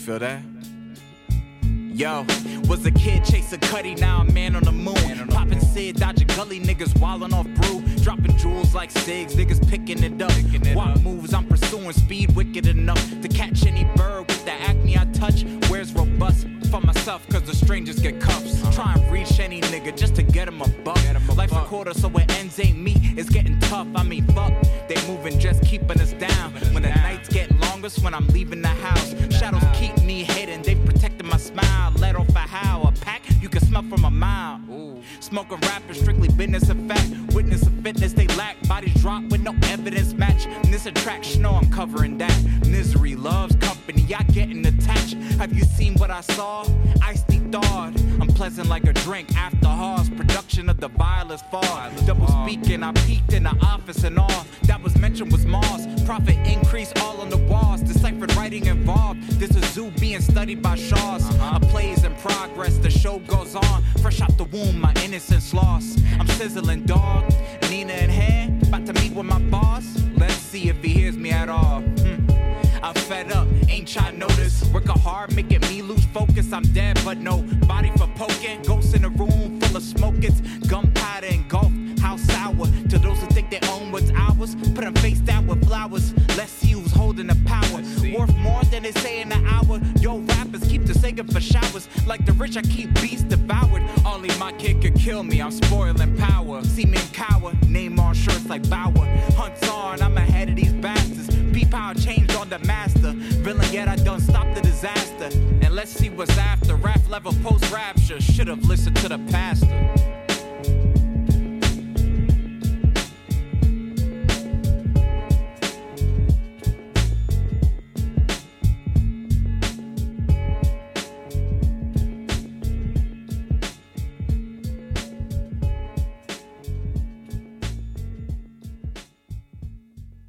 feel that? Yo, was a kid chasing Cudi, now a man on the moon. Popping Sid, dodging gully niggas, wildin' off brew. Dropping jewels like cigs, niggas picking it up. what moves I'm pursuing, speed wicked enough to catch any bird with the acne I touch. Where's robust for myself, cause the strangers get cuffs. Try and reach any nigga just to get him a buck. Life's a quarter, so it ends ain't me. It's getting tough, I mean, fuck. They moving, just keeping us down. When the nights get longest, when I'm leaving the house. Shadows keep me hidden, they protecting my smile. Let off a howl, a pack you can smell from a mile. Ooh. Smoking rappers, strictly business and fact. Witness of fitness, they lack. Bodies drop with no evidence match. And this attraction, no, I'm covering that. Misery loves company, I getting attached. Have you seen what I saw? Icy thawed. I'm pleasant like a drink after Hawes. Production of the vilest fall. Double speaking, I peeked in the office and all that was mentioned was Mars. Profit increase all on the walls. Involved. This a zoo being studied by Shaws. A plays in progress, the show goes on. Fresh out the womb, my innocence lost. I'm sizzling, dog. Nina in hand, about to meet with my boss. Let's see if he hears me at all. Hmm. I'm fed up, ain't y'all notice? Working hard, making me lose focus. I'm dead, but no body for poking. Ghosts in a room full of smoke. It's gunpowder and golf. How sour to those who think they own what's ours. Put them face down with flowers. The power. Worth more than they say in an hour. Yo, rappers keep the singing for showers. Like the rich, I keep beasts devoured. Only my kid could kill me. I'm spoiling power. See me in cower. Name on shirts like Bauer. Hunts on, I'm ahead of these bastards. How I changed on the master. Villain, yet I done stop the disaster. And let's see what's after. Rap level post rapture. Should've listened to the pastor.